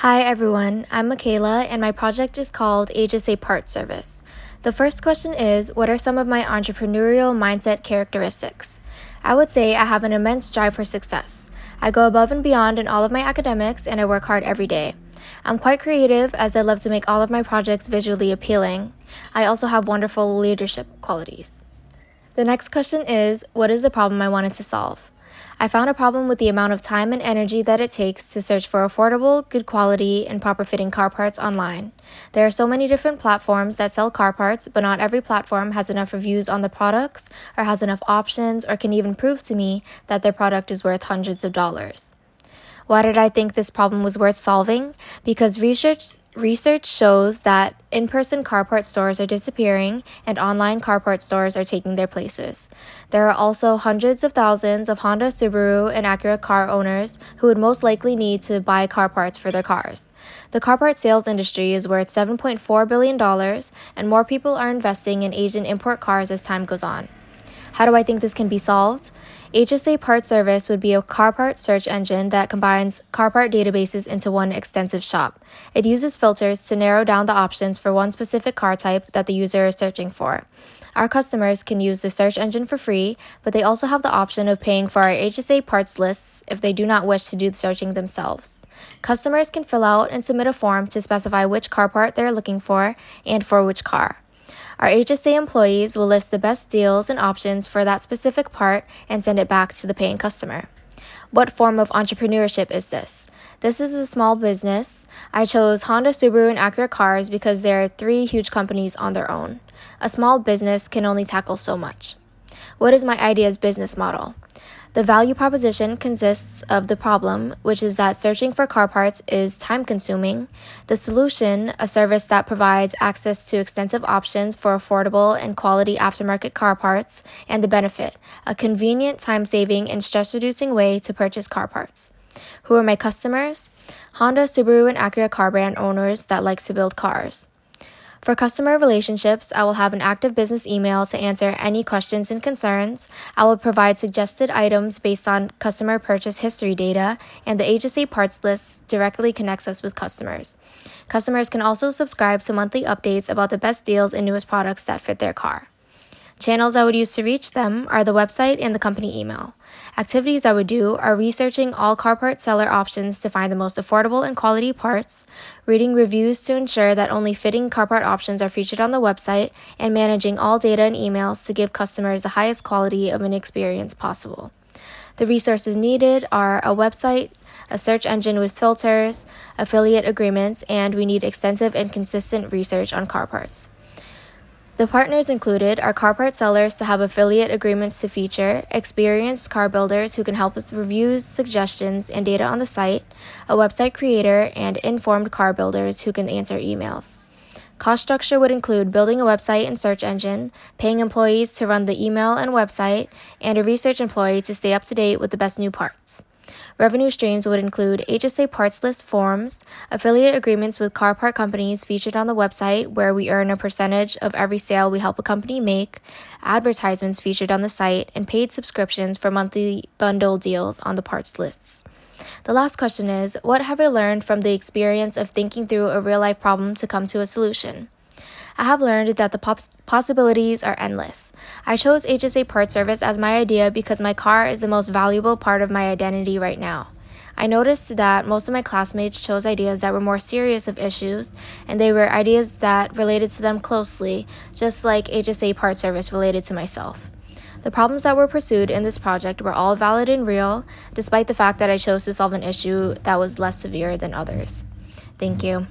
Hi everyone, I'm Michaela and my project is called HSA Part Service. The first question is What are some of my entrepreneurial mindset characteristics? I would say I have an immense drive for success. I go above and beyond in all of my academics and I work hard every day. I'm quite creative as I love to make all of my projects visually appealing. I also have wonderful leadership qualities. The next question is What is the problem I wanted to solve? I found a problem with the amount of time and energy that it takes to search for affordable, good quality, and proper fitting car parts online. There are so many different platforms that sell car parts, but not every platform has enough reviews on the products, or has enough options, or can even prove to me that their product is worth hundreds of dollars. Why did I think this problem was worth solving? Because research research shows that in-person car part stores are disappearing and online car part stores are taking their places. There are also hundreds of thousands of Honda, Subaru, and Acura car owners who would most likely need to buy car parts for their cars. The car part sales industry is worth $7.4 billion and more people are investing in Asian import cars as time goes on. How do I think this can be solved? HSA Part Service would be a car part search engine that combines car part databases into one extensive shop. It uses filters to narrow down the options for one specific car type that the user is searching for. Our customers can use the search engine for free, but they also have the option of paying for our HSA parts lists if they do not wish to do the searching themselves. Customers can fill out and submit a form to specify which car part they're looking for and for which car. Our HSA employees will list the best deals and options for that specific part and send it back to the paying customer. What form of entrepreneurship is this? This is a small business. I chose Honda, Subaru, and Acura cars because they are three huge companies on their own. A small business can only tackle so much. What is my idea's business model? The value proposition consists of the problem, which is that searching for car parts is time consuming, the solution, a service that provides access to extensive options for affordable and quality aftermarket car parts, and the benefit, a convenient, time saving, and stress reducing way to purchase car parts. Who are my customers? Honda, Subaru, and Acura car brand owners that like to build cars. For customer relationships, I will have an active business email to answer any questions and concerns. I will provide suggested items based on customer purchase history data, and the HSA parts list directly connects us with customers. Customers can also subscribe to monthly updates about the best deals and newest products that fit their car. Channels I would use to reach them are the website and the company email. Activities I would do are researching all car part seller options to find the most affordable and quality parts, reading reviews to ensure that only fitting car part options are featured on the website, and managing all data and emails to give customers the highest quality of an experience possible. The resources needed are a website, a search engine with filters, affiliate agreements, and we need extensive and consistent research on car parts. The partners included are car part sellers to have affiliate agreements to feature, experienced car builders who can help with reviews, suggestions, and data on the site, a website creator, and informed car builders who can answer emails. Cost structure would include building a website and search engine, paying employees to run the email and website, and a research employee to stay up to date with the best new parts. Revenue streams would include HSA parts list forms, affiliate agreements with car part companies featured on the website where we earn a percentage of every sale we help a company make, advertisements featured on the site, and paid subscriptions for monthly bundle deals on the parts lists. The last question is What have I learned from the experience of thinking through a real life problem to come to a solution? I have learned that the pos- possibilities are endless. I chose HSA Part Service as my idea because my car is the most valuable part of my identity right now. I noticed that most of my classmates chose ideas that were more serious of issues, and they were ideas that related to them closely, just like HSA Part Service related to myself. The problems that were pursued in this project were all valid and real, despite the fact that I chose to solve an issue that was less severe than others. Thank you.